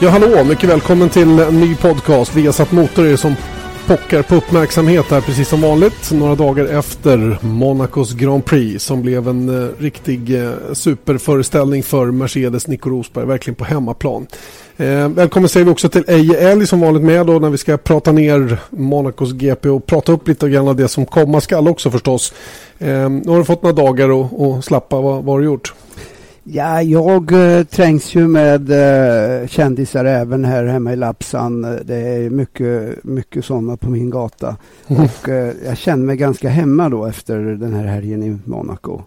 Ja, hallå! Mycket välkommen till en ny podcast. Viasat Motor är som pockar på uppmärksamhet här precis som vanligt. Några dagar efter Monacos Grand Prix som blev en eh, riktig eh, superföreställning för Mercedes Nico Rosberg. Verkligen på hemmaplan. Eh, välkommen säger vi också till Eje Elg som vanligt med då när vi ska prata ner Monacos GP och prata upp lite grann av det som komma skall också förstås. Eh, nu har du fått några dagar att slappa. Vad, vad har du gjort? Ja, jag eh, trängs ju med eh, kändisar även här hemma i Lapsan. Det är mycket, mycket sådana på min gata. Mm. Och eh, jag känner mig ganska hemma då efter den här helgen i Monaco.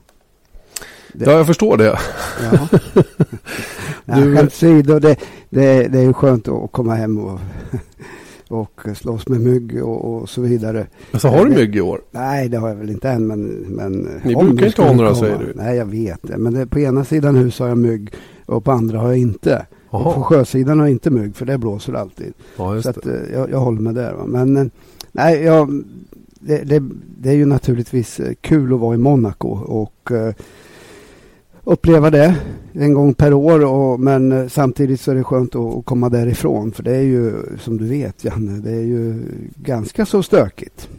Det. Ja, jag förstår det. Ja. du... ja, det, det, det är skönt att komma hem och och slåss med mygg och, och så vidare. Men så har du mygg i år? Nej, det har jag väl inte än. Men, men Ni brukar inte ha några säger du? Nej, jag vet det. Men det, på ena sidan hus har jag mygg och på andra har jag inte. På sjösidan har jag inte mygg för det blåser alltid. Ja, så att, eh, jag, jag håller mig där. Va? Men eh, nej, jag, det, det, det, är ju naturligtvis eh, kul att vara i Monaco. Och uppleva det en gång per år. Och, men eh, samtidigt så är det skönt att, att, komma därifrån. För det är ju som du vet Janne, det är ju ganska så stökigt.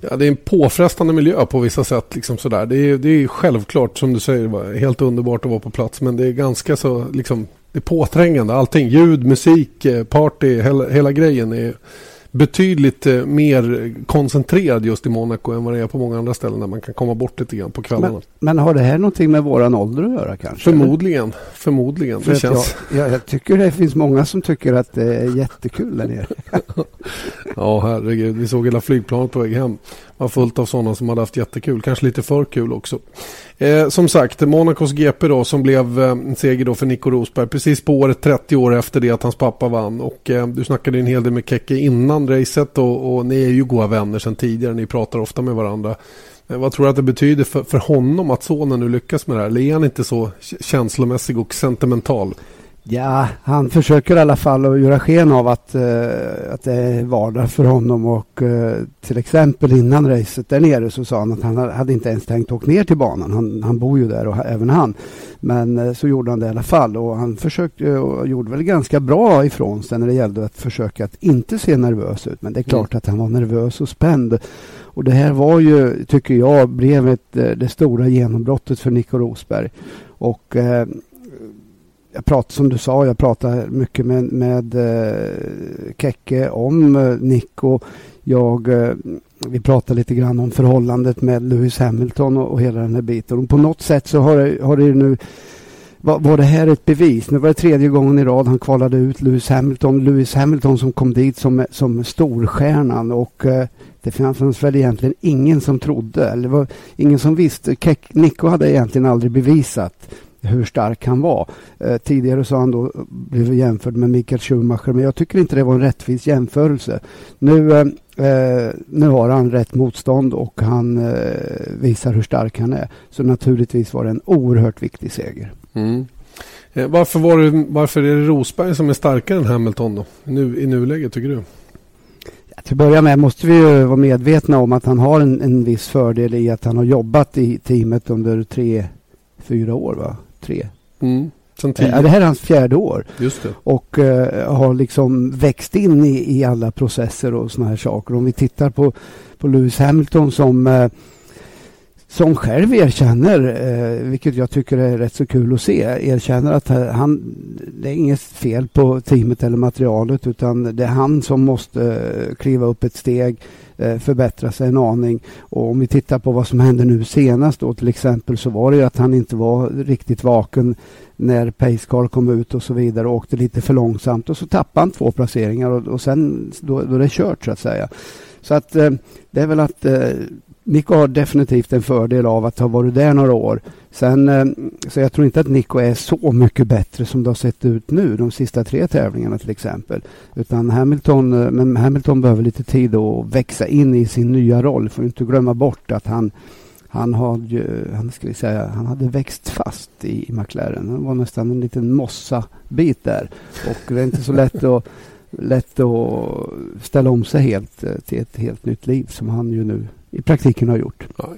Ja, det är en påfrestande miljö på vissa sätt. Liksom sådär. Det, är, det är självklart som du säger, helt underbart att vara på plats. Men det är ganska så liksom, det är påträngande. Allting, ljud, musik, eh, party, hela, hela grejen är betydligt eh, mer koncentrerad just i Monaco än vad det är på många andra ställen där man kan komma bort lite grann på kvällarna. Men, men har det här någonting med våran ålder att göra kanske? Förmodligen. Eller? Förmodligen. För det känns... jag, jag, jag, tycker det finns många som tycker att det är jättekul där nere. ja, herregud. Vi såg hela flygplanet på väg hem var fullt av sådana som hade haft jättekul. Kanske lite för kul också. Eh, som sagt, Monacos GP då som blev eh, en seger då för Nico Rosberg. Precis på året 30 år efter det att hans pappa vann. Och eh, du snackade en hel del med Keke innan racet och, och ni är ju goda vänner sedan tidigare. Ni pratar ofta med varandra. Eh, vad tror du att det betyder för, för honom att sonen nu lyckas med det här? Eller är han inte så känslomässig och sentimental? Ja, han försöker i alla fall att göra sken av att, uh, att det är vardag för honom och uh, till exempel innan racet där nere så sa han att han hade inte ens tänkt åka ner till banan. Han, han bor ju där och även han. Men uh, så gjorde han det i alla fall och han försökte och gjorde väl ganska bra ifrån sig när det gällde att försöka att inte se nervös ut. Men det är klart mm. att han var nervös och spänd. Och det här var ju, tycker jag, blev ett, det stora genombrottet för Nico Rosberg. Och jag pratar som du sa, jag pratar mycket med, med eh, Kekke om eh, Nico. Jag, eh, vi pratar lite grann om förhållandet med Lewis Hamilton och, och hela den här biten. Och på något sätt så har det, har det nu var, var det här ett bevis? Nu var det tredje gången i rad han kvalade ut Lewis Hamilton. Lewis Hamilton som kom dit som, som storstjärnan och eh, det fanns väl egentligen ingen som trodde, eller var ingen som visste. Kek, Nico hade egentligen aldrig bevisat hur stark han var. Eh, tidigare så han då blivit jämförd med Michael Schumacher men jag tycker inte det var en rättvis jämförelse. Nu, eh, eh nu har han rätt motstånd och han eh, visar hur stark han är. Så naturligtvis var det en oerhört viktig seger. Mm. Eh, varför, var det, varför är det Rosberg som är starkare än Hamilton då? Nu, i nuläget tycker du? Till att börja med måste vi ju vara medvetna om att han har en, en viss fördel i att han har jobbat i teamet under tre, fyra år. Va? Tre. Mm. Sen det här är hans fjärde år. Och uh, har liksom växt in i, i alla processer och såna här saker. Om vi tittar på, på Lewis Hamilton som uh, som själv erkänner, eh, vilket jag tycker är rätt så kul att se, erkänner att han, det är inget fel på teamet eller materialet utan det är han som måste kliva upp ett steg, eh, Eh, förbättra sig en aning. Och om vi tittar på vad som hände nu senast då till exempel så var det att han inte var riktigt vaken när Pacecar kom ut och så vidare och åkte lite för långsamt och så tappade han två placeringar och, och sen då, då är det kört så att säga. Så att eh, det är väl att eh, Nico har definitivt en fördel av att ha varit där några år. Sen, eh, så jag tror inte att Nico är så mycket bättre som det har sett ut nu, de sista tre tävlingarna till exempel. Utan Hamilton, eh, men Hamilton behöver lite tid att växa in i sin nya roll. Får inte glömma bort att han han, hade, han, ska vi säga, han hade växt fast i, i McLaren. Han var nästan en liten mossa-bit där. Och det är inte så lätt att, lätt att ställa om sig helt eh, till ett helt nytt liv som han ju nu i praktiken har gjort. Ja,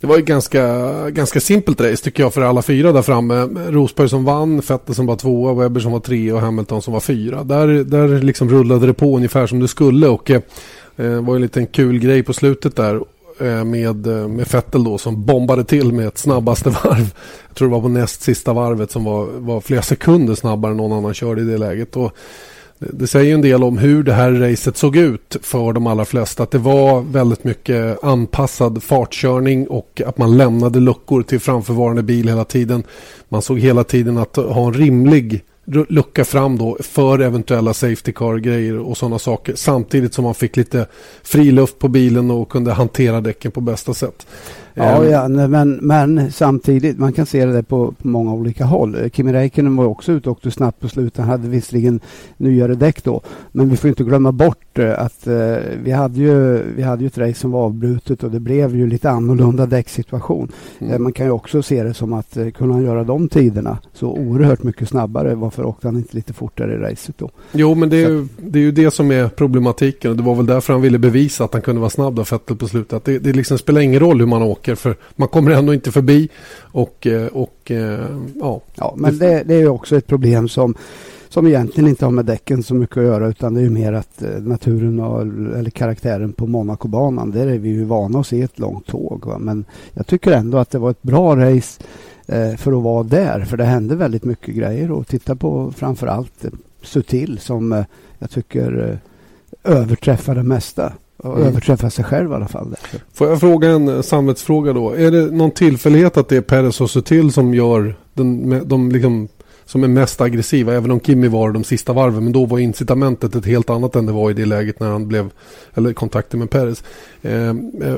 det var ju ganska, ganska simpelt race tycker jag för alla fyra där framme. Rosberg som vann, Vettel som var tvåa, Webber som var tre och Hamilton som var fyra. Där, där liksom rullade det på ungefär som det skulle och eh, var en liten kul grej på slutet där eh, med, eh, med Vettel då som bombade till med ett snabbaste varv. Jag tror det var på näst sista varvet som var, var flera sekunder snabbare än någon annan körde i det läget. Och det säger en del om hur det här racet såg ut för de allra flesta. Att det var väldigt mycket anpassad fartkörning och att man lämnade luckor till framförvarande bil hela tiden. Man såg hela tiden att ha en rimlig lucka fram då för eventuella safety car-grejer och sådana saker. Samtidigt som man fick lite friluft på bilen och kunde hantera däcken på bästa sätt. Ja, ehm. ja men, men samtidigt, man kan se det på, på många olika håll. Kimi Räikkönen var också ute och åkte snabbt på slutet. Han hade visserligen nyare däck då. Men vi får inte glömma bort eh, att uh, vi, hade ju, vi hade ju ett race som var avbrutet och det blev ju lite annorlunda däcksituation. Mm. Uh, man kan ju också se det som att uh, kunna göra de tiderna så oerhört mycket snabbare. Varför åkte han inte lite fortare i racet då? Jo, men det är, ju, det är ju det som är problematiken. Det var väl därför han ville bevisa att han kunde vara snabb då, Fettel på slutet. Det, det liksom spelar ingen roll hur man åker saker för man kommer ändå inte förbi. Och, eh, och eh, ja. ja, men det, det är också ett problem som som egentligen inte har med däcken så mycket att göra utan det är ju mer att eh, naturen och, eller karaktären på Monacobanan där är vi ju vana att se ett långt tåg. Va? Men jag tycker ändå att det var ett bra race eh, för att vara där för det hände väldigt mycket grejer och titta på framförallt Sutil som eh, jag tycker överträffar det mesta och mm. överträffa sig själv i alla fall. Därför. Får jag fråga en eh, samvetsfråga då? Är det någon tillfällighet att det är Peres och Sutil som gör den, de liksom, som är mest aggressiva? Även om Kimi var de sista varven. Men då var incitamentet ett helt annat än det var i det läget när han blev, eller kontakten med Peres. Eh,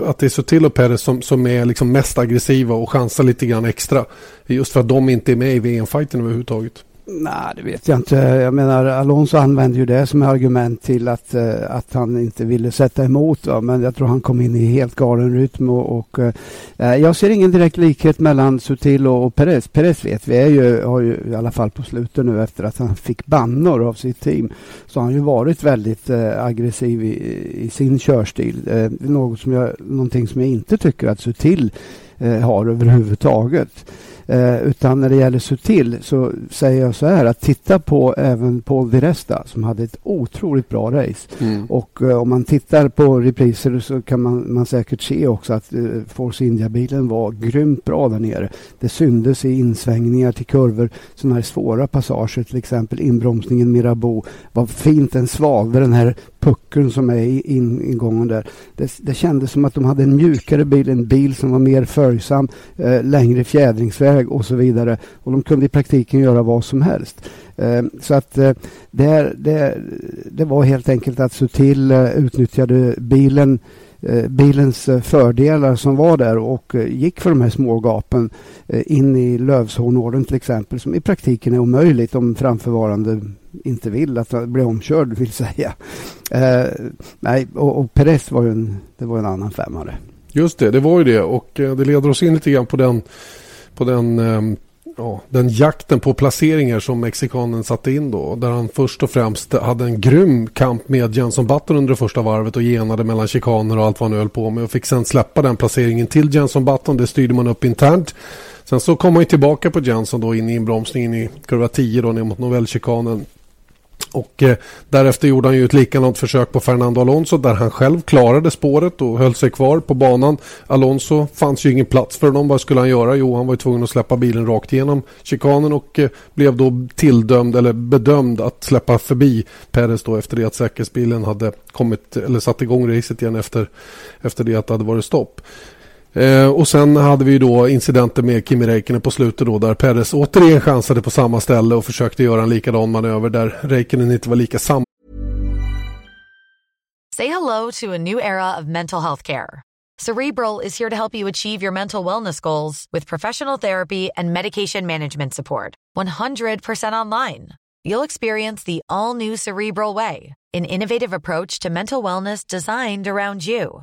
att det är Sutil och Peres som, som är liksom mest aggressiva och chansar lite grann extra. Just för att de inte är med i VM-fighten överhuvudtaget. Nej, det vet jag inte. Jag menar, Alonso använde ju det som argument till att, eh, att han inte ville sätta emot. Va? Men jag tror han kom in i helt galen rytm. Och, och eh, eh, jag ser ingen direkt likhet mellan Sutil och, och Perez. Perez vet vi är ju, har ju i alla fall på slutet nu efter att han fick bannor av sitt team. Så har han ju varit väldigt eh, aggressiv i, i, sin körstil. Eh, något som jag, någonting som jag inte tycker att Sutil har överhuvudtaget. Eh, utan när det gäller Sutil så säger jag så här att titta på även Paul Di Resta som hade ett otroligt bra race. Mm. Och eh, om man tittar på repriser så kan man, man säkert se också att eh, Force India-bilen var grymt bra där nere. Det syndes i insvängningar till kurvor, sådana här svåra passager till exempel inbromsningen Mirabeau. Vad fint den svalde den här puckeln som är i in, ingången där. Det, det kändes som att de hade en mjukare bil, en bil som var mer följsam, eh, längre fjädringsväg och så vidare. Och de kunde i praktiken göra vad som helst. Eh, så att eh, det, det, det var helt enkelt att Sutil eh, utnyttjade bilen Eh, Eh, bilens eh, fördelar som var där och eh, gick för de här små gapen in i lövshålnålen till exempel som i praktiken är omöjligt om framförvarande inte vill att bli omkörd vill säga. Eh, nej, och, och Perez var ju en, det var en annan femmare. Just det, det var ju det och det leder oss in lite grann på den, på den eh, ja, den jakten på placeringar som mexikanen satte in då. Där han först och främst hade en grym kamp med Jenson Button under det första varvet och genade mellan chikaner och allt vad han höll på med. Och fick sen släppa den placeringen till Jenson Button. Det styrde man upp internt. Sen så kom han ju tillbaka på Jenson då in i inbromsningen i kurva 10 då ner mot Novellchikanen. Och eh, därefter gjorde han ju ett likadant försök på Fernando Alonso där han själv klarade spåret och höll sig kvar på banan. Alonso fanns ju ingen plats för honom. Vad skulle han göra? Jo, han var ju tvungen att släppa bilen rakt igenom chikanen och eh, blev då tilldömd eller bedömd att släppa förbi Perez då efter det att säkerhetsbilen hade kommit eller satt igång racet igen efter, efter det att det hade varit stopp. Eh, och sen hade vi då incidenter med Kimi Räikkönen på slutet då där Perez återigen chansade på samma ställe och försökte göra en likadan manöver där Räikkönen inte var lika sam. Say hello to a new era of mental health care. Cerebral is here to help you achieve your mental wellness goals with professional therapy and medication management support. 100% online. You'll experience the all new Cerebral way, an innovative approach to mental wellness designed around you.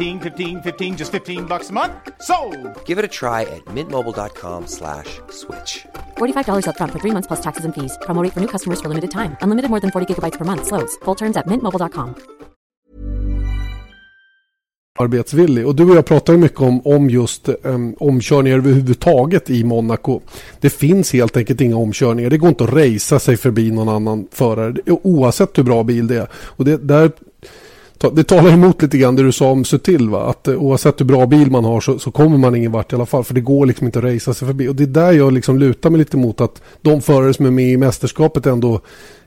15, 15 just 15 bucks a month. So, Give it a try at mintmobile.com/switch. slash $45 upfront for three months plus taxes and fees. Promo rate for new customers for limited time. Unlimited more than 40 gigabytes per month. Slows. Full terms at mintmobile.com. arbetsvillig. Och du och jag pratar ju mycket om, om just um, omkörningar överhuvudtaget i Monaco. Det finns helt enkelt inga omkörningar. Det går inte att racea sig förbi någon annan förare oavsett hur bra bil det är. Och det, där, det talar emot lite grann det du sa om Sutil. Va? Att eh, oavsett hur bra bil man har så, så, kommer man ingen vart i alla fall. För det går liksom inte att racea sig förbi. Och det är där jag liksom lutar mig lite mot att de förare som är med i mästerskapet ändå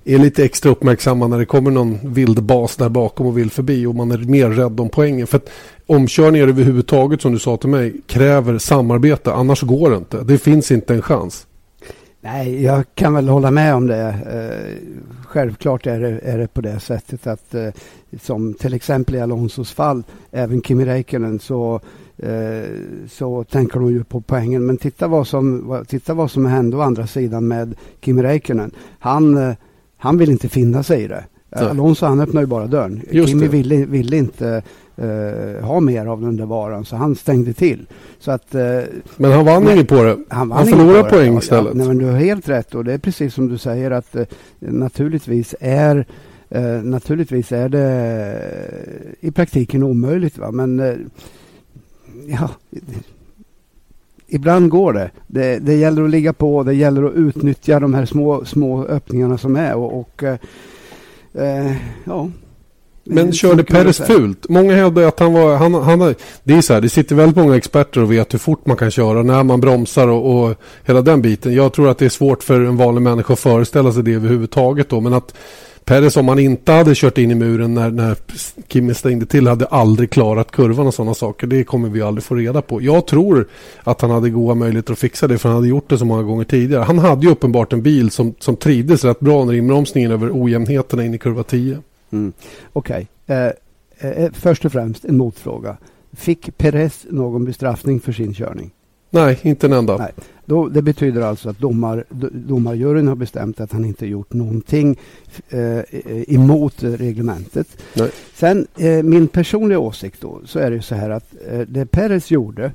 är lite extra uppmärksamma när det kommer någon vild bas där bakom och vill förbi och man är mer rädd om poängen. För att omkörningar överhuvudtaget som du sa till mig kräver samarbete annars går det inte. Det finns inte en chans. Nej, jag kan väl hålla med om det. Eh, självklart är det, är det på det sättet att eh, som till exempel i Alonsos fall, även Kimi Räikkönen så eh, så tänker de ju på poängen. Men titta vad som, titta vad som hände å andra sidan med Kimi Räikkönen. Han han vill inte finna sig i det. Så. Alonso han öppnade ju bara dörren. Just Kimi ville, ville inte uh, ha mer av den där varan så han stängde till. Så att, uh, men han vann inget på det. Han, han förlorade poäng istället. Ja, nej, men du har helt rätt och det är precis som du säger att uh, naturligtvis är naturligtvis är det i praktiken omöjligt. Va? Men ja, ibland går det. det. det. gäller att ligga på, det gäller att utnyttja de här små, små öppningarna som är. Och, och eh, ja. Men körde Peres fult? Många hävdar att han var... Han, han, det är så här, det sitter väldigt många experter och vet hur fort man kan köra, när man bromsar och, och hela den biten. Jag tror att det är svårt för en vanlig människa att föreställa sig det överhuvudtaget då. Men att Perez om han inte hade kört in i muren när, när Kimi stängde till hade aldrig klarat kurvan och sådana saker. Det kommer vi aldrig få reda på. Jag tror att han hade goda möjligheter att fixa det för han hade gjort det så många gånger tidigare. Han hade ju uppenbart en bil som, som trivdes rätt bra under inbromsningen över ojämnheterna in i kurva 10. Mm. Okej, okay. eh, eh, först och främst en motfråga. Fick Perez någon bestraffning för sin körning? Nej, inte en enda. Nej. Då, det betyder alltså att domar, domarjuryn har bestämt att han inte gjort någonting eh, emot reglementet. Nej. Sen eh, min personliga åsikt då så är det så här att eh, det Peres gjorde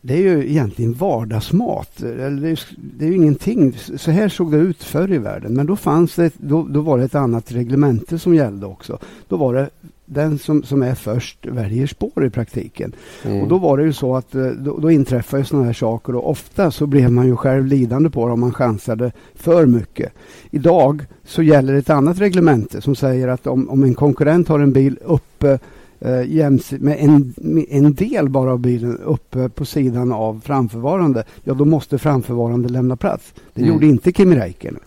det är ju egentligen vardagsmat. Det är, det är ju ingenting. Så här såg det ut förr i världen. Men då fanns det, då, då var det ett annat reglemente som gällde också. Då var det den som, som är först väljer spår i praktiken. Mm. Och då var det ju så att eh, då, då inträffade sådana här saker och ofta så blev man ju själv lidande på det om man chansade för mycket. Idag så gäller ett annat reglemente som säger att om, om en konkurrent har en bil uppe eh, jäms, med en, med en del bara av bilen uppe på sidan av framförvarande, ja då måste framförvarande lämna plats. Det mm. gjorde inte Kimi Räikkönen.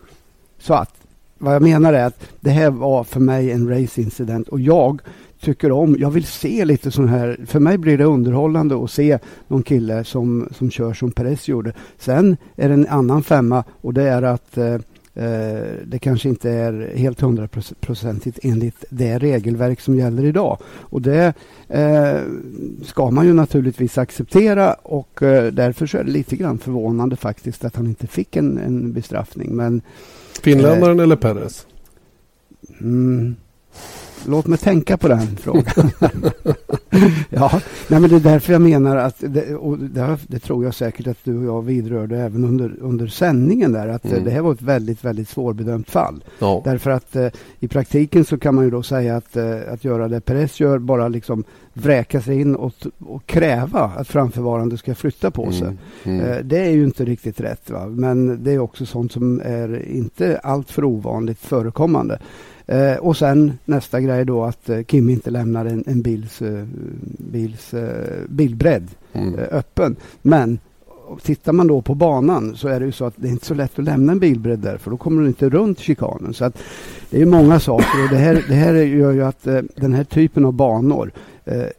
Så att vad jag menar är att det här var för mig en race-incident och jag tycker om, jag vill se lite sån här, för mig blir det underhållande att se någon kille som, som kör som Perez gjorde. Sen är det en annan femma och det är att eh, eh det kanske inte är helt hundraprocentigt enligt det regelverk som gäller idag. Och det eh, ska man ju naturligtvis acceptera och eh, därför så är det lite grann förvånande faktiskt att han inte fick en, en bestraffning. Men Finländaren eller Perez? Mm. Låt mig tänka på den frågan. ja, nej, men det är därför jag menar att, det, och det, det, tror jag säkert att du och jag vidrörde även under, under sändningen där, att mm. det här var ett väldigt, väldigt svårbedömt fall. Ja. Därför att eh, i praktiken så kan man ju då säga att, eh, att göra det Perez gör, bara liksom vräka sig in och, och kräva att framförvarande ska flytta på sig. Mm. Mm. Eh, det är ju inte riktigt rätt. Va? Men det är också sånt som är inte alltför ovanligt förekommande. Eh, och sen nästa grej då att eh, Kim inte lämnar en, en bils, eh, bils eh, bilbredd mm. Eh, öppen. Men tittar man då på banan så är det ju så att det är inte så lätt att lämna en bilbredd där för då kommer du inte runt chikanen. Så att det är många saker och det här, det här gör ju att eh, den här typen av banor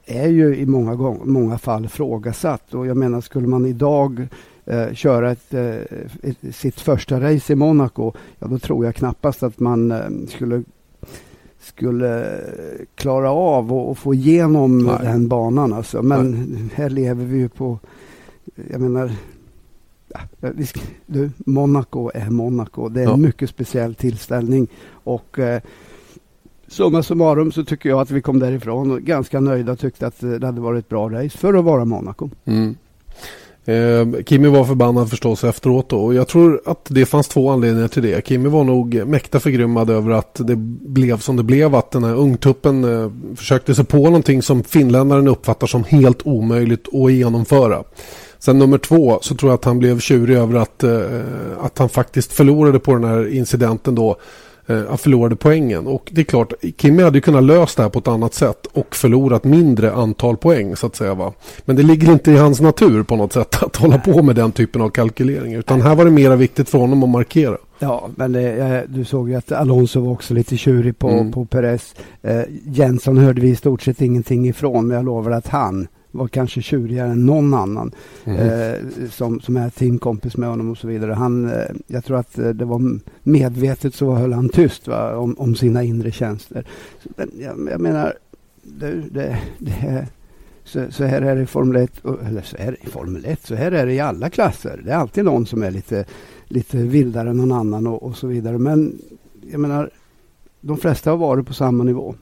är ju i många, många fall frågasatt. Och jag menar, skulle man idag eh, köra ett, eh, ett, sitt första race i Monaco, ja då tror jag knappast att man eh, skulle skulle klara av och, få igenom Nej. den banan. Alltså. Men Nej. här lever vi ju på, jag menar, du, Monaco är Monaco. Det är ja. en mycket speciell tillställning. Och eh, summa summarum så tycker jag att vi kom därifrån ganska nöjda och tyckte att det hade varit ett bra race för att vara Monaco. Mm. Eh, Kimmy var förbannad förstås efteråt då. Och jag tror att det fanns två anledningar till det. Kimmy var nog mäkta förgrymmad över att det blev som det blev. Att den här ungtuppen eh, försökte sig på någonting som finländaren uppfattar som helt omöjligt att genomföra. Sen nummer två så tror jag att han blev tjurig över att, eh, att han faktiskt förlorade på den här incidenten då eh, förlorade poängen. Och det är klart, Kimmy hade kunnat lösa det här på ett annat sätt och förlorat mindre antal poäng så att säga. Va? Men det ligger inte i hans natur på något sätt att hålla på med den typen av kalkyleringar. Utan här var det mera viktigt för honom att markera. Ja, men det, du såg ju att Alonso var också lite tjurig på, mm. på Perez. Eh, Jenson hörde vi i stort sett ingenting ifrån, men jag lovar att han var kanske tjurigare än någon annan mm. eh, som, som är teamkompis med honom och så vidare. Han, eh, jag tror att eh, det var medvetet så höll han tyst va, om, om sina inre tjänster. Men jag, jag menar, det, det, det så, så, här är det i Formel 1, eller så här i Formel 1, så här är det i alla klasser. Det är alltid någon som är lite, lite vildare än någon annan och, och så vidare. Men jag menar, de flesta har varit på samma nivå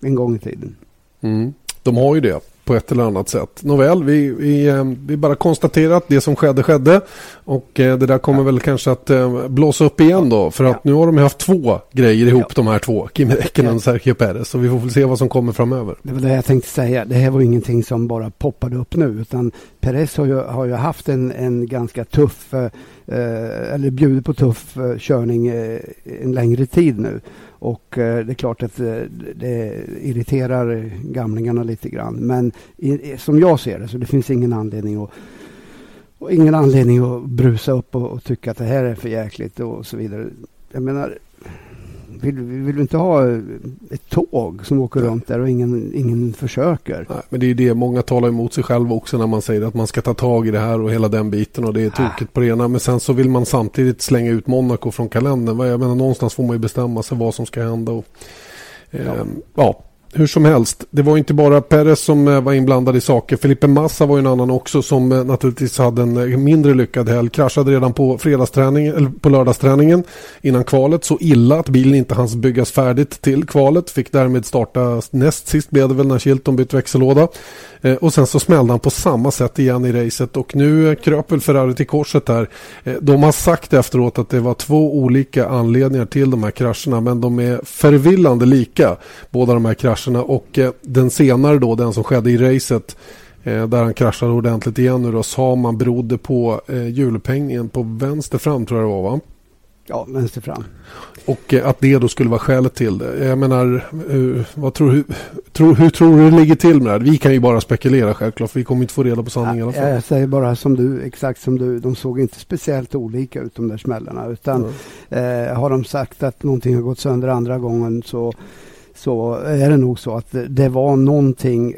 en gång i tiden. Mm. De har ju det på ett eller annat sätt. Nåväl, vi, vi, eh, vi bara konstaterar att det som skedde skedde. Och eh, det där kommer ja. väl kanske att eh, blåsa upp igen då. För att nu har de haft två grejer ihop ja. de här två. Kimi Räikkönen och Sergio Perez. Så vi får väl se vad som kommer framöver. Det var det jag tänkte säga. Det här var ingenting som bara poppade upp nu. Utan Perez har ju, har ju haft en, en ganska tuff, eh, eh, eller bjudit på tuff eh, körning eh, en längre tid nu. Och eh, det är klart att eh, det irriterar gamlingarna lite grann. Men i, som jag ser det så det finns ingen anledning att och ingen anledning att brusa upp och, och, tycka att det här är för jäkligt och så vidare. Jag menar, vill, vill vi inte ha ett tåg som åker runt där och ingen, ingen försöker? Nej, men det är det, många talar emot sig själva också när man säger att man ska ta tag i det här och hela den biten och det är tokigt på det ena. Men sen så vill man samtidigt slänga ut Monaco från kalendern. Jag menar någonstans får man ju bestämma sig vad som ska hända. Och, eh, ja. ja hur som helst, det var inte bara Perez som eh, var inblandad i saker. Felipe Massa var ju en annan också som eh, naturligtvis hade en eh, mindre lyckad helg. Kraschade redan på, fredagsträningen, eller på lördagsträningen innan kvalet. Så illa att bilen inte hanns byggas färdigt till kvalet. Fick därmed starta näst sist blev det väl när Chilton bytte växellåda. Eh, och sen så smällde han på samma sätt igen i racet och nu kröp väl Ferrari till korset här. Eh, de har sagt efteråt att det var två olika anledningar till de här krascherna men de är förvillande lika båda de här krascherna och eh, den senare då, den som skedde i racet eh, där han kraschade ordentligt igen nu då sa man berodde på eh, hjulupphängningen på vänster fram tror jag det var va? Ja, vänster fram. Och eh, att det då skulle vara skälet till det. Jag menar, hur, vad tror, hur, tror, hur tror du det ligger till med det Vi kan ju bara spekulera självklart. För vi kommer inte få reda på sanningen ja, i alla fall. Jag säger bara som du, exakt som du. De såg inte speciellt olika ut de där smällarna. Utan mm. eh, har de sagt att någonting har gått sönder andra gången så, så är det nog så att det, det var någonting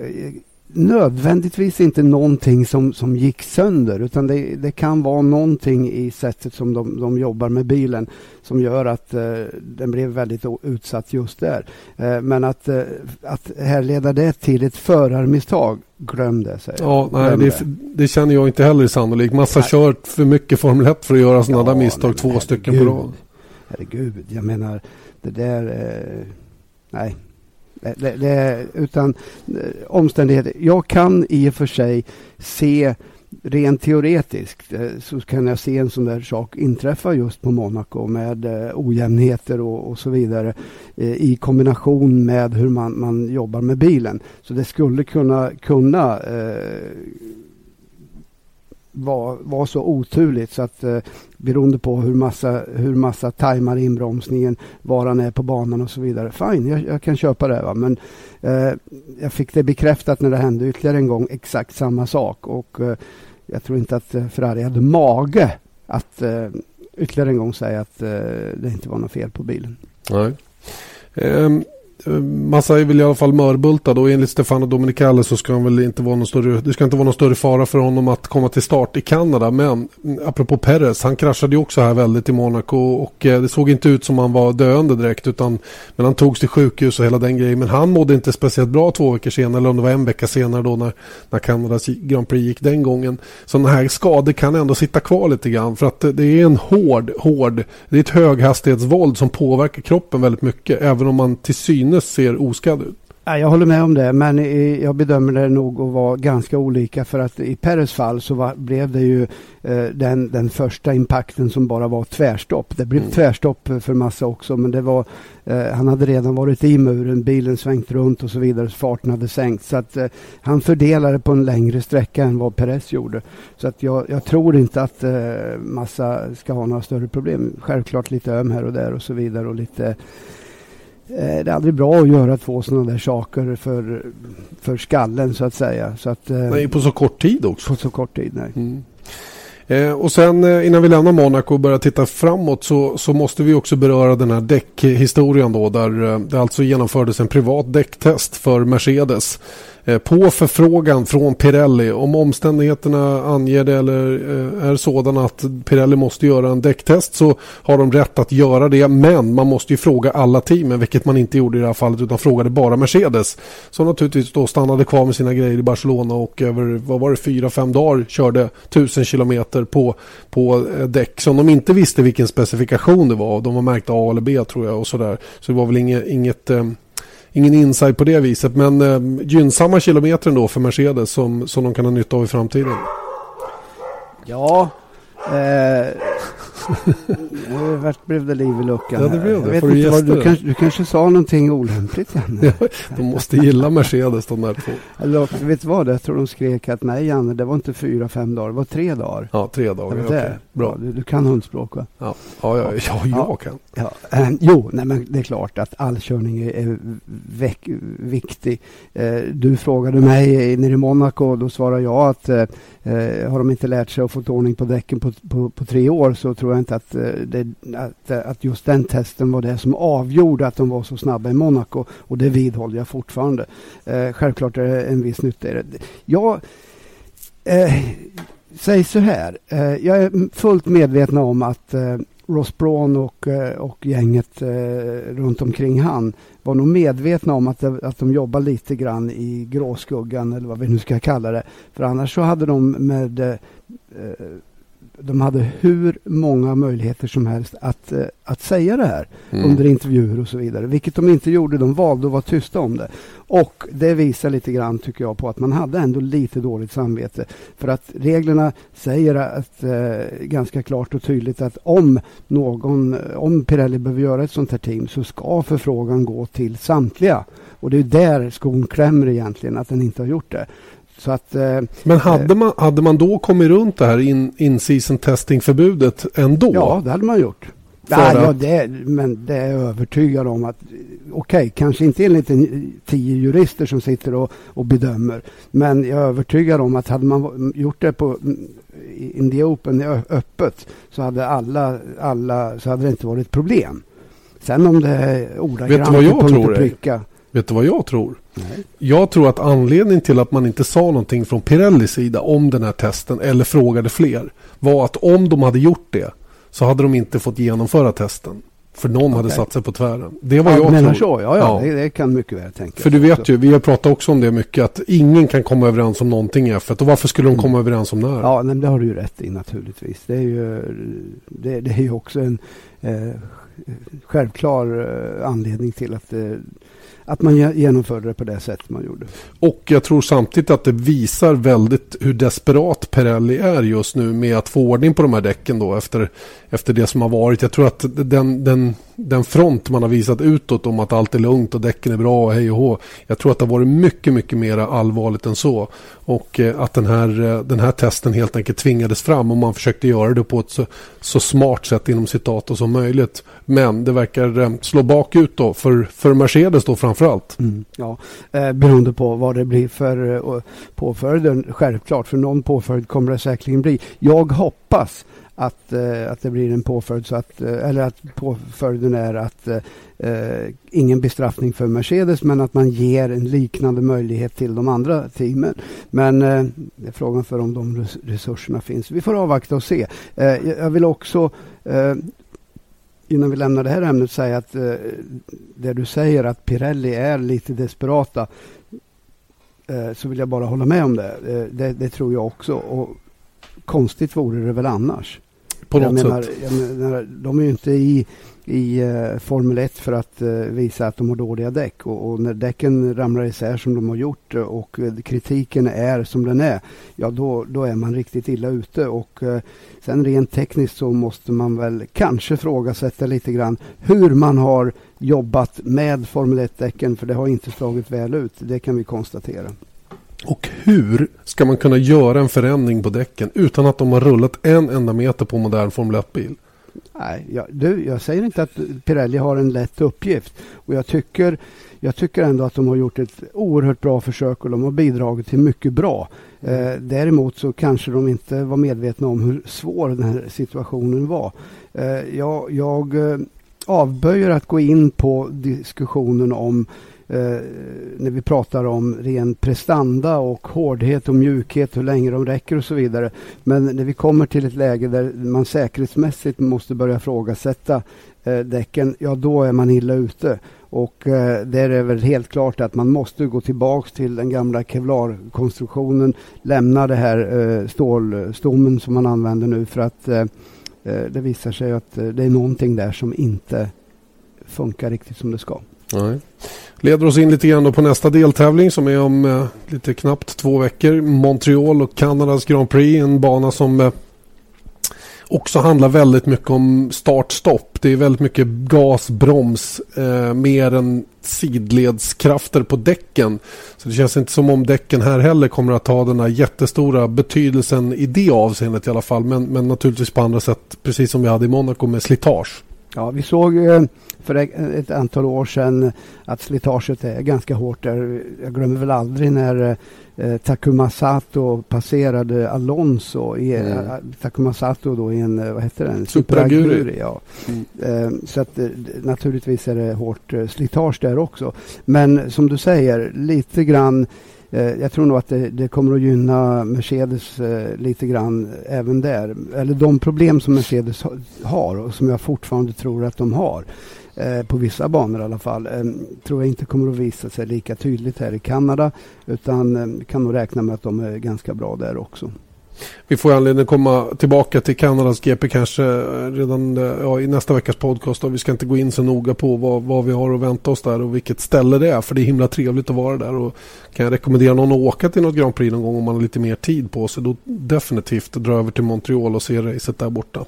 nödvändigtvis inte någonting som, som gick sönder utan det, det kan vara någonting i sättet som de, de jobbar med bilen som gör att eh, den blev väldigt utsatt just där. Eh, men att, eh, att härleda det till ett förarmisstag, glöm det. Säger ja, nej, det, det, känner jag inte heller sannolikt. Massa nej. kört för mycket Formel 1 för att göra sådana ja, där misstag, två stycken på rad. Herregud, jag menar det där... Eh, nej, det, det, utan eh, omständigheter. Jag kan i och för sig se rent teoretiskt eh, så kan jag se en sån där sak inträffa just på Monaco med eh, ojämnheter och, och så vidare i kombination med hur man, man jobbar med bilen. Så det skulle kunna, kunna eh, var, var så oturligt så att eh, beroende på hur massa, hur massa tajmar inbromsningen, var han är på banan och så vidare. Fine, jag, jag kan köpa det. Va? Men eh, jag fick det bekräftat när det hände ytterligare en gång, exakt samma sak. Och eh, jag tror inte att eh, Ferrari hade mage att eh, ytterligare en gång säga att eh, det inte var något fel på bilen. Nej. Um, Eh, Massa är väl i alla fall mörbultad och enligt Stefano Dominicale så ska han väl inte vara någon större, det ska inte vara någon större fara för honom att komma till start i Kanada. Men mm, apropå Perez, han kraschade ju också här väldigt i Monaco och eh, det såg inte ut som han var döende direkt utan men han togs till sjukhus och hela den grejen. Men han mådde inte speciellt bra två veckor senare eller om det var en vecka senare då när, när Kanadas Grand Prix gick den gången. Sådana här skador kan ändå sitta kvar lite grann för att eh, det är en hård, hård, det är ett höghastighetsvåld som påverkar kroppen väldigt mycket även om man till synes synes ser oskadd ut. Jag håller med om det, men jag bedömer det nog att vara ganska olika för att i Peres fall så var, blev det ju eh, den, den första impacten som bara var tvärstopp. Det blev mm. tvärstopp för massa också, men det var, eh, han hade redan varit i muren, bilen svängt runt och så vidare, farten hade sänkt. Så att eh, han fördelade på en längre sträcka än vad Perez gjorde. Så att jag, jag tror inte att eh, massa ska ha några större problem. Självklart lite öm här och där och så vidare och lite det är aldrig bra att göra två sådana där saker för, för skallen så att säga. Så att, eh, nej, på så kort tid också. På så kort tid, nej. Mm. Eh, och sen eh, innan vi lämnar Monaco och börjar titta framåt så, så måste vi också beröra den här däckhistorien då där eh, det alltså genomfördes en privat däcktest för Mercedes. Eh, på förfrågan från Pirelli om omständigheterna anger det eller eh, är sådana att Pirelli måste göra en däcktest så har de rätt att göra det. Men man måste ju fråga alla teamen vilket man inte gjorde i det här fallet utan frågade bara Mercedes. Som naturligtvis då stannade kvar med sina grejer i Barcelona och över vad var det fyra fem dagar körde tusen kilometer på, på eh, däck som de inte visste vilken specifikation det var. De var märkta A eller B tror jag och sådär. Så det var väl inget, inget ingen insight på det viset. Men eh, gynnsamma kilometer då för Mercedes som, som de kan ha nytta av i framtiden. Ja, eh, vart blev det liv i luckan. Ja, det blev det. Inte vad, du, kanske, du kanske sa någonting olämpligt Janne. ja, de måste gilla Mercedes de där två. Eller vet du vad? Jag tror de skrek att nej Janne, det var inte fyra, fem dagar. Det var tre dagar. Ja, tre dagar. Det okay. Bra. Du, du, kan hundspråk va? Ja, ja, ja, ja, jag kan. Ja, äh, jo, nej, men det är klart att all körning är, är väck, viktig. Eh, du frågade mig nere i Monaco. Då svarade jag att eh, har de inte lärt sig att få ordning på däcken på, på, på tre år så tror jag inte att, eh, det, att, eh, att just den testen var det som avgjorde att de var så snabba i Monaco. Och det vidhåller jag fortfarande. Eh, självklart är det en viss nytta i det. Jag eh, säger så här. Eh, jag är fullt medveten om att eh, Ross Braun och, eh, och gänget runt omkring han var nog medvetna om att, att de jobbar lite grann i gråskuggan eller vad vi nu ska kalla det. För annars så hade de med de hade hur många möjligheter som helst att, eh, att säga det här mm. under intervjuer och så vidare. Vilket de inte gjorde. De valde att vara tysta om det. Och det visar lite grann, tycker jag, på att man hade ändå lite dåligt samvete. För att reglerna säger att, eh, ganska klart och tydligt att om någon, om Pirelli behöver göra ett sånt här team så ska förfrågan gå till samtliga. Och det är där skon klämmer egentligen, att den inte har gjort det. Så att, eh, Men hade man, hade man då kommit runt det här in-season in testing-förbudet ändå? Ja, det hade man gjort. Ja, ja, det, men det är jag övertygad om att okej, okay, kanske inte enligt tio jurister som sitter och, och, bedömer. Men jag är övertygad om att hade man gjort det på in the open, öppet, så hade alla, alla så hade det inte varit ett problem. Sen om det är ordagrant till punkt och pricka. Vet du vad jag tror? Nej. Jag tror att anledningen till att man inte sa någonting från Pirellis sida om den här testen eller frågade fler var att om de hade gjort det så hade de inte fått genomföra testen. För någon okay. hade satt sig på tvären. Det var ja, jag menar tror. Så, ja, ja, ja. Det, det, kan mycket väl tänkas. För du vet ju, vi har pratat också om det mycket, att ingen kan komma överens om någonting i F1. Och varför skulle de komma mm. överens om när? Ja, men det har du ju rätt i naturligtvis. Det är ju, det, det är ju också en eh, självklar eh, anledning till att eh, att man genomförde det på det sätt man gjorde. Och jag tror samtidigt att det visar väldigt hur desperat Pirelli är just nu med att få ordning på de här däcken då efter, efter det som har varit. Jag tror att den, den, den front man har visat utåt om att allt är lugnt och däcken är bra och hej och hå. Jag tror att det har varit mycket, mycket mer allvarligt än så. Och eh, att den här, eh, den här testen helt enkelt tvingades fram och man försökte göra det på ett så, så smart sätt inom citat och som möjligt. Men det verkar eh, slå bakut då för, för Mercedes då framför framförallt. Mm, ja, eh, beroende på vad det blir för eh, påföljden. Självklart, för någon påföljd kommer det säkerligen bli. Jag hoppas att, eh, att det blir en påföljd så att, eh, eller att påföljden är att eh, eh ingen bestraffning för Mercedes men att man ger en liknande möjlighet till de andra teamen. Men eh, det är frågan för om de resurserna finns. Vi får avvakta och se. Eh, jag vill också eh, innan vi lämnar det här ämnet säga att eh, det du säger att Pirelli är lite desperata eh, så vill jag bara hålla med om det. Eh, det. det. tror jag också. Och konstigt vore det väl annars. På något jag menar, sätt. Jag menar, de är ju inte i i eh, Formel 1 för att eh, visa att de har dåliga däck. Och, och, när däcken ramlar isär som de har gjort eh, och eh, kritiken är som den är, ja då, då är man riktigt illa ute. Och eh, sen rent tekniskt så måste man väl kanske frågasätta lite grann hur man har jobbat med Formel 1-däcken, för det har inte slagit väl ut. Det kan vi konstatera. Och hur ska man kunna göra en förändring på däcken utan att de har rullat en enda meter på modern Formel 1-bil? Nej, jag, du, jag säger inte att Pirelli har en lätt uppgift. Och jag tycker, jag tycker ändå att de har gjort ett oerhört bra försök och de har bidragit till mycket bra. Eh, däremot så kanske de inte var medvetna om hur svår den här situationen var. Eh, jag, jag eh, avböjer att gå in på diskussionen om eh, Eh, när vi pratar om ren prestanda och hårdhet och mjukhet, hur länge de räcker och så vidare. Men när vi kommer till ett läge där man säkerhetsmässigt måste börja ifrågasätta eh, däcken, ja då är man illa ute. Och eh, där är väl helt klart att man måste gå tillbaks till den gamla kevlarkonstruktionen, lämna det här eh, stålstommen eh, som man använder nu för att eh, eh det visar sig att det är någonting där som inte funkar riktigt som det ska. Nej. Leder oss in lite grann på nästa deltävling som är om eh, lite knappt två veckor. Montreal och Kanadas Grand Prix. En bana som eh, också handlar väldigt mycket om start-stopp. Det är väldigt mycket gas, broms, eh, mer än sidledskrafter på däcken. Så det känns inte som om däcken här heller kommer att ha den här jättestora betydelsen i det avseendet i alla fall. Men, men naturligtvis på andra sätt, precis som vi hade i Monaco med slitage. Ja, vi såg eh, för ett antal år sedan att slitaget är ganska hårt där. Jag glömmer väl aldrig när eh, Takuma Sato passerade Alonso. I, mm. Eh, Takuma Sato då i en, vad heter den? Superaguri. Ja. Mm. Så att naturligtvis är det hårt slitage där också. Men som du säger, lite grann Eh, jag tror nog att det, det, kommer att gynna Mercedes eh, lite grann även där. Eller de problem som Mercedes har och som jag fortfarande tror att de har. Eh, på vissa banor i alla fall, tror jag inte kommer att visa sig lika tydligt här i Kanada. Utan kan nog räkna med att de är ganska bra där också. Vi får anledning att komma tillbaka till Kanadas GP kanske eh, redan eh, ja, i nästa veckas podcast. Och vi ska inte gå in så noga på vad, vad vi har att vänta oss där och vilket ställe det är. För det är himla trevligt att vara där. Och kan jag rekommendera någon att åka till något Grand Prix någon gång om man har lite mer tid på sig. Då definitivt dra över till Montreal och se racet där borta.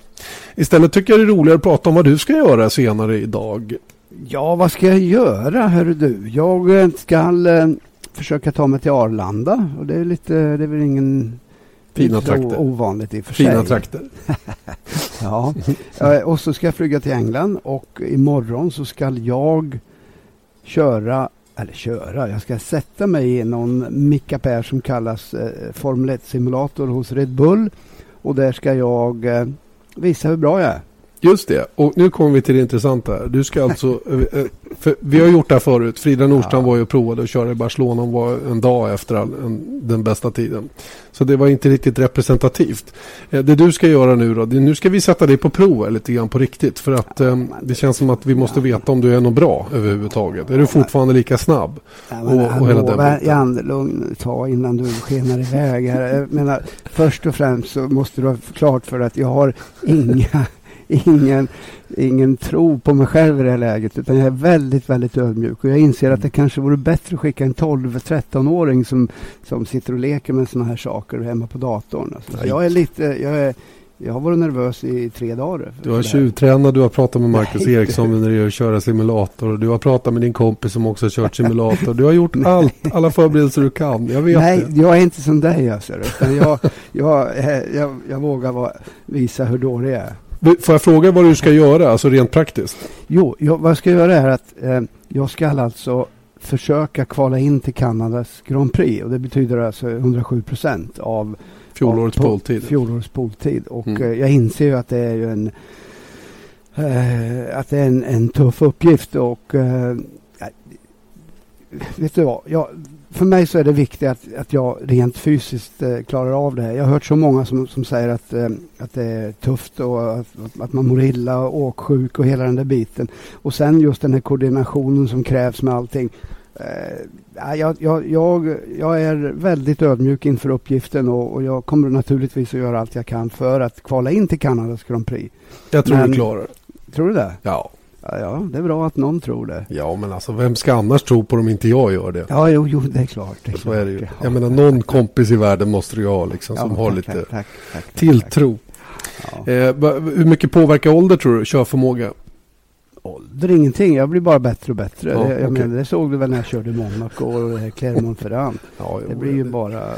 Istället tycker jag det är roligare att prata om vad du ska göra senare idag. Ja, vad ska jag göra hörru du? Jag eh, ska försöka ta mig till Arlanda. Och det är lite, det är väl ingen Fina trakter. ovanligt i och för Fina sig. trakter. ja, eh, och så ska jag flyga till England och imorgon så ska jag köra, eller köra, jag ska sätta mig i någon Micka som kallas eh, Formel 1-simulator hos Red Bull. Och där ska jag eh, visa hur bra jag är. Just det, och nu kommer vi till det intressanta. Du ska alltså, eh, eh, vi har gjort det här förut. Frida Nordstrand ja. var ju och provade att köra i Barcelona. Hon var en dag efter all, en, den bästa tiden. Så det var inte riktigt representativt. Eh, det du ska göra nu då, nu ska vi sätta dig på prov lite grann på riktigt. För att det känns som att vi måste veta om du är något bra överhuvudtaget. Är du fortfarande lika snabb? Ja, men, och, och hela den Jan, lugn, ta innan du skenar iväg här. Jag menar, först och främst så måste du ha klart för att jag har inga ingen, ingen tro på mig själv i det här läget. Utan jag är väldigt, väldigt ödmjuk. Och jag inser att det kanske vore bättre att skicka en 12-13-åring som, som sitter och leker med sådana här saker hemma på datorn. Alltså, jag är lite, jag är, jag har varit nervös i tre dagar. Du har tjuvtränat, du har pratat med Marcus Nej. Eriksson när det gäller att köra simulator. Du har pratat med din kompis som också har kört simulator. Du har gjort allt, alla förberedelser du kan. Jag vet Nej, det. jag är inte som dig. Alltså, utan jag, jag, jag, jag, vågar vara, visa hur dålig jag är. Får jag fråga vad du ska göra, alltså rent praktiskt? Jo, jag, vad jag ska göra är att eh, jag ska alltså försöka kvala in till Kanadas Grand Prix. Och det betyder alltså 107 procent av Fjolårets av, poltid. Fjolårets poltid. Och Mm. eh, jag inser ju att det är ju en eh, att det är en, en tuff uppgift och eh, vet du vad? Jag, för mig så är det viktigt att, att jag rent fysiskt eh, klarar av det här. Jag har hört så många som, som säger att, eh, att det är tufft och att, att man mår illa och åksjuk och hela den där biten. Och sen just den här koordinationen som krävs med allting. Eh, ja, jag, jag, jag, jag är väldigt ödmjuk inför uppgiften och, och jag kommer naturligtvis att göra allt jag kan för att kvala in till Kanadas Grand Prix. Jag tror Men- du klarar det. Tror du det? Ja. Ja, ja, det är bra att någon tror det. ja, men alltså vem ska annars tro på om inte jag gör det? Ja, jo, jo det är klart. Det är Så är det ju. klart. Jag menar någon kompis i världen måste du ju ha liksom som Ja, har tack, lite tack, tilltro. Ja. Eh, hur mycket påverkar ålder tror du? Körförmåga? Ålder ingenting. Jag blir bara bättre och bättre. Ja, det, jag okej. menar, det såg du väl när jag körde Monaco och det här Clermont-Ferrand. Ja, Det blir ju bara... mm,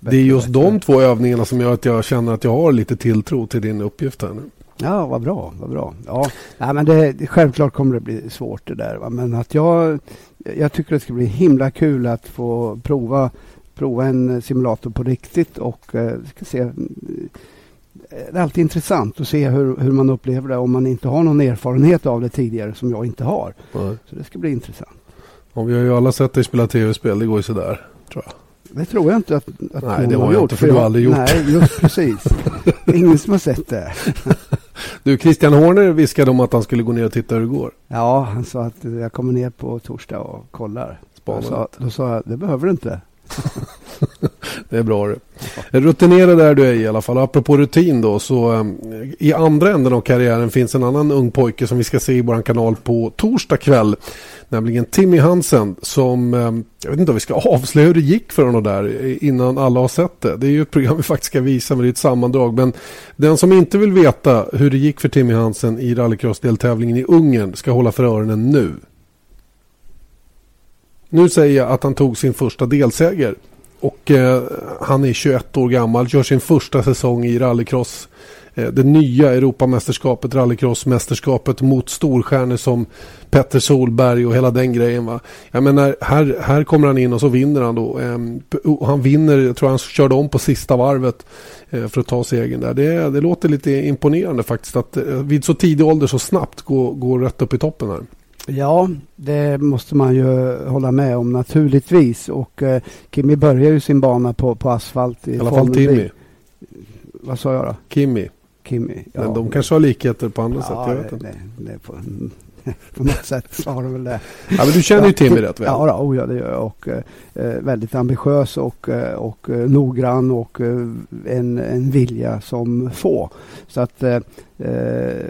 Det är just de två övningarna som gör att jag känner att jag har lite tilltro till din uppgift här nu. Ja, vad bra. Vad bra. Ja, nej, men det, självklart kommer det bli svårt det där. Va? Men att jag, jag tycker det ska bli himla kul att få prova, prova en simulator på riktigt och eh, ska se. eh, Det är alltid intressant att se hur, hur man upplever det om man inte har någon erfarenhet av det tidigare som jag inte har. Nej. Så det ska bli intressant. Och vi har ju alla sett dig spela tv-spel. Det går ju sådär, tror jag. Det tror jag inte att, att Nej, någon det har jag inte, för du har aldrig gjort. Nej, just precis. Det är Ingen som har sett det. Du, Christian Horner viskade om att han skulle gå ner och titta hur det går. Ja, han sa att jag kommer ner på torsdag och kollar. Spanar sa, då sa jag, det behöver du inte. Det är bra det. Rutinerad är du är i alla fall. Apropå rutin då så um, i andra änden av karriären finns en annan ung pojke som vi ska se i vår kanal på torsdag kväll. Nämligen Timmy e. Hansen som, eh, jag vet inte om vi ska avslöja hur det gick för honom där innan alla har sett det. Det är ju ett program vi faktiskt ska visa men det är ett sammandrag. Men den som inte vill veta hur det gick för Timmy e. Hansen i rallycross-deltävlingen i Ungern ska hålla för öronen nu. Nu säger jag att han tog sin första delseger och eh, han är 21 år gammal, gör sin första säsong i rallycross. Eh, det nya Europamästerskapet, rallycrossmästerskapet mot storstjärnor som Petter Solberg och hela den grejen. Va? Jag menar, här, här kommer han in och så vinner han då. Eh, och han vinner, jag tror han körde om på sista varvet eh, för att ta segern där. Det, det låter lite imponerande faktiskt att eh, vid så tidig ålder så snabbt gå, gå rätt upp i toppen här. Ja, det måste man ju hålla med om naturligtvis. Och eh, Kimmy börjar ju sin bana på, på asfalt. I, I alla fall. Timmy, Vad sa jag då? Kimmy. Kimmy. Men de kanske har likheter på andra sätt. ja, Jag vet det, inte. det, det är på, något sätt så har de väl det. Ja, men du känner ju Timmy rätt väl? Ja, då, oh, ja, det gör jag. Och, eh, väldigt ambitiös och, eh, och eh, noggrann och eh, en, en vilja som få. Så att,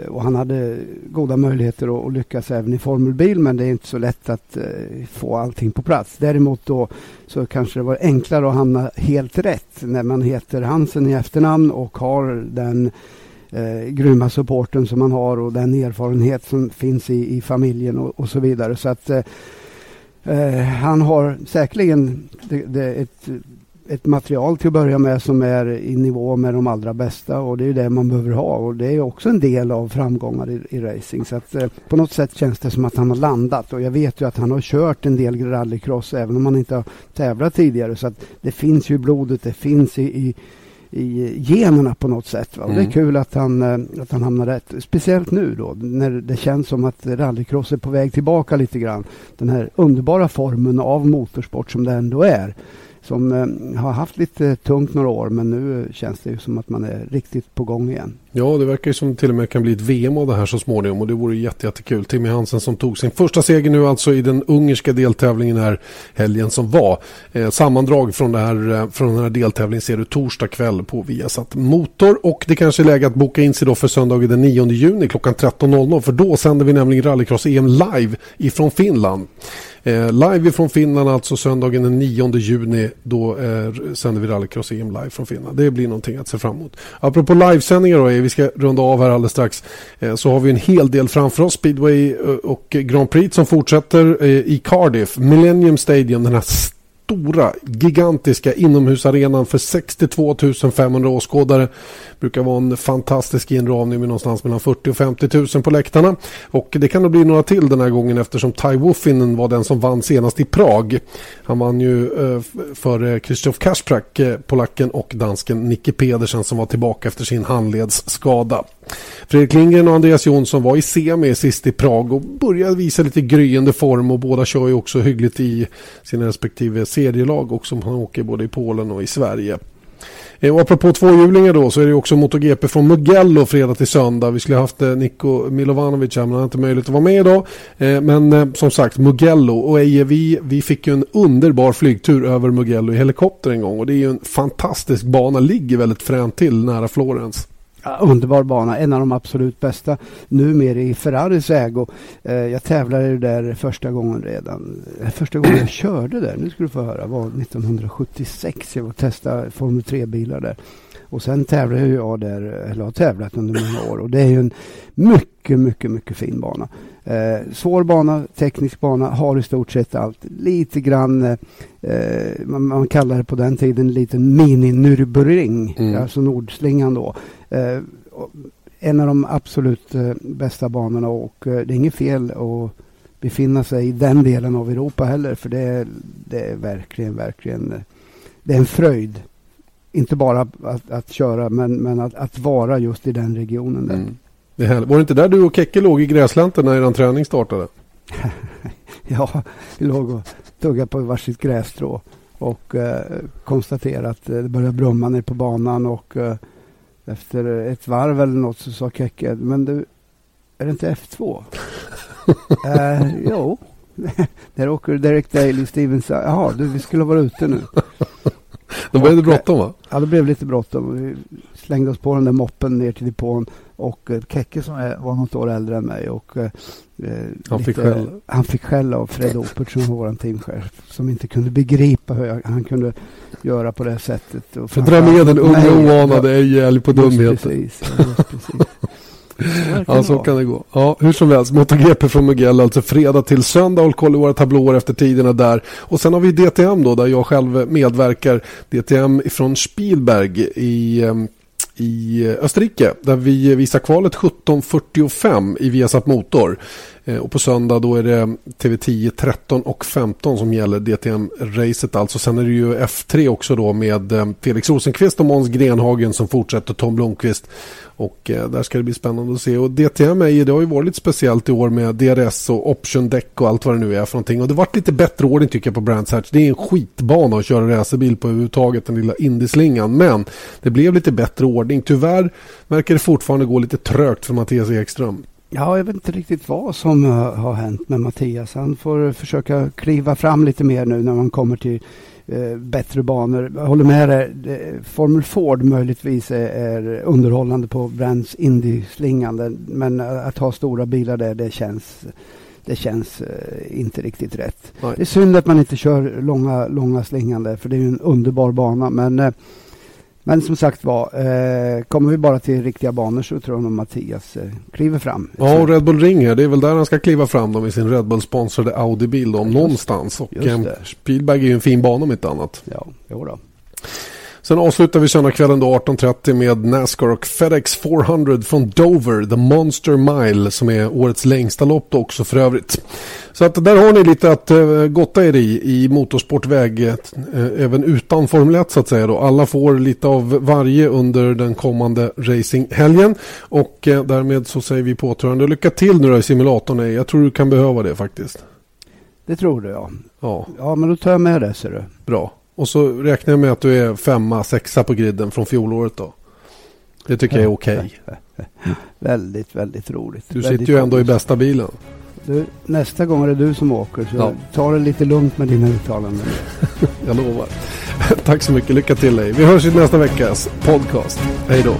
och han hade goda möjligheter att, att lyckas även i formelbil men det är inte så lätt att få allting på plats. Däremot då så kanske det var enklare att hamna helt rätt när man heter Hansen i efternamn och har den eh, grymma supporten som man har och den erfarenhet som finns i, i familjen och, och så vidare. Så att eh, eh, han har säkerligen det, det, ett, ett material till att börja med som är i nivå med de allra bästa och det är det man behöver ha och det är också en del av framgångar i, i racing. Så att eh, på något sätt känns det som att han har landat och jag vet ju att han har kört en del rallycross även om han inte har tävlat tidigare så att det finns ju i blodet, det finns i, i i generna på något sätt. Va? Och det Mm. är kul att han, eh, att han hamnar rätt. Speciellt nu då när det känns som att rallycross är på väg tillbaka lite grann. Den här underbara formen av motorsport som det ändå är. Som eh, har haft lite tungt några år men nu känns det ju som att man är riktigt på gång igen. Ja, det verkar ju som till och med kan bli ett VM av det här så småningom och det vore jätte. Timmy Hansen som tog sin första seger nu alltså i den ungerska deltävlingen här helgen som var. Eh, sammandrag från, det här, eh, från den här deltävlingen ser du torsdag kväll på Viasat Motor och det kanske är läge att boka in sig då för söndagen den 9 juni klockan 13.00 för då sänder vi nämligen rallycross-EM live ifrån Finland. Eh, live ifrån Finland alltså söndagen den 9 juni. Då eh, sänder vi rallycross EM live från Finland. Det blir någonting att se fram emot. Apropå livesändningar då, vi ska runda av här alldeles strax. Eh, så har vi en hel del framför oss. Speedway eh, och Grand Prix som fortsätter eh, i Cardiff. Millennium Stadium, den här stora, gigantiska inomhusarenan för 62 500 åskådare. Brukar vara en fantastisk inramning med någonstans mellan 40 och 50 000 på läktarna. Och det kan nog bli några till den här gången eftersom Tai Woffinen var den som vann senast i Prag. Han vann ju eh, för Krzysztof Kasprak, eh, polacken och dansken Nicke Pedersen som var tillbaka efter sin handledsskada. Fredrik Lindgren och Andreas Jonsson var i semi sist i Prag och började visa lite gryende form och båda kör ju också hyggligt i sina respektive serielag och som han åker både i Polen och i Sverige. Eh, och apropå tvåhjulingar då så är det också MotoGP från Mugello fredag till söndag. Vi skulle haft eh, Niko Milovanovic här men han har inte möjlighet att vara med idag. Eh, men som sagt Mugello och Eje vi, vi fick ju en underbar flygtur över Mugello i helikopter en gång och det är ju en fantastisk bana, ligger väldigt fränt till nära Florens. Underbar bana, en av de absolut bästa. Numera i Ferraris ägo. Eh, jag tävlade där första gången redan. Eh, första gången jag körde där, nu ska du få höra, var 1976. Jag var och testade Formel 3-bilar där. Och sen tävlade jag där, eller har tävlat under många år. Och det är ju en mycket, mycket, mycket fin bana. Eh, svår bana, teknisk bana, har i stort sett allt. Lite grann, eh, man, man kallar det på den tiden lite mini-Nürburgring, mm. alltså Nordslingan då. Eh, en av de absolut eh, bästa banorna och eh, det är inget fel att befinna sig i den delen av Europa heller för det är, det är verkligen, verkligen det är en fröjd. Inte bara att, att köra men, men att, att, vara just i den regionen. Där. Mm. Det är Var det inte där du och Kekke låg i gräslänten när er träning startade? ja, vi låg och tuggade på varsitt grässtrå och eh, konstaterade att det började brumma ner på banan och eh, efter ett varv eller något så sa Kekke, men du, är det inte F2? eh, jo, där åker Derek Daly, Stevens. Jaha, du, vi skulle vara ute nu. Då blev det bråttom va? Ja, det blev lite bråttom. Vi slängde oss på den där moppen ner till depån och eh, Kekke som är, var något år äldre än mig och eh, han, lite, fick skäll. han fick skäll av Fred Opert som var vår teamchef som inte kunde begripa hur han kunde göra på det sättet. Och dra med den unga oanade älg på dumheten. Precis, just precis. Ja, så kan det gå. Ja, hur som helst, MotoGP från Mugello, alltså fredag till söndag. Håll koll i våra tablåer efter tiderna där. Och sen har vi DTM då, där jag själv medverkar. DTM från Spielberg i ehm, i Österrike där vi visar kvalet 17.45 i Viasat Motor. Eh, och på söndag då är det TV10 13 och 15 som gäller DTM-racet alltså. Sen är det ju F3 också då med eh, Felix Rosenqvist och Måns Grenhagen som fortsätter Tom Blomqvist. Och eh, där ska det bli spännande att se. Och DTM är, det har ju varit lite speciellt i år med DRS och option däck och allt vad det nu är för någonting. Och det varit lite bättre ordning tycker jag på Brands Hatch. Det är en skitbana att köra racerbil på överhuvudtaget, den lilla indieslingan. Men det blev lite bättre ordning. Tyvärr verkar det fortfarande gå lite trögt för Mattias Ekström. Ja, jag vet inte riktigt vad som uh, har hänt med Mattias. Han får försöka kliva fram lite mer nu när man kommer till uh, bättre banor. Jag håller med dig. Formel Ford möjligtvis är, är underhållande på Brands Indy-slingande. Men uh, att ha stora bilar där, det känns det känns uh, inte riktigt rätt. Nej. Det är synd att man inte kör långa, långa slingande för det är en underbar bana. Men uh, men som sagt var, eh, kommer vi bara till riktiga banor så tror jag nog Mattias eh, kliver fram. Ja, och Red Bull ringer. Det är väl där han ska kliva fram då med sin Red Bull-sponsrade Audi-bil om någonstans. Och eh, Spielberg är ju en fin bana om inte annat. Ja, jo då. Sen avslutar vi söndagskvällen 18.30 med Nascar och FedEx 400 från Dover, The Monster Mile, som är årets längsta lopp också för övrigt. Så att där har ni lite att uh, gotta er i, i motorsportväg, uh, även utan Formel 1 så att säga. Då. Alla får lite av varje under den kommande racinghelgen. Och uh, därmed så säger vi påtörande lycka till nu då i simulatorn. Jag tror du kan behöva det faktiskt. Det tror du ja. Ja, ja men då tar jag med det ser du. Bra. Och så räknar jag med att du är femma, sexa på griden från fjolåret då. Det tycker jag är okej. Okay. väldigt, väldigt roligt. Du väldigt sitter ju ändå roligt. i bästa bilen. Du, nästa gång är det du som åker så ja. ta det lite lugnt med dina uttalanden. jag lovar. Tack så mycket. Lycka till dig. Vi hörs i nästa veckas podcast. Hej då.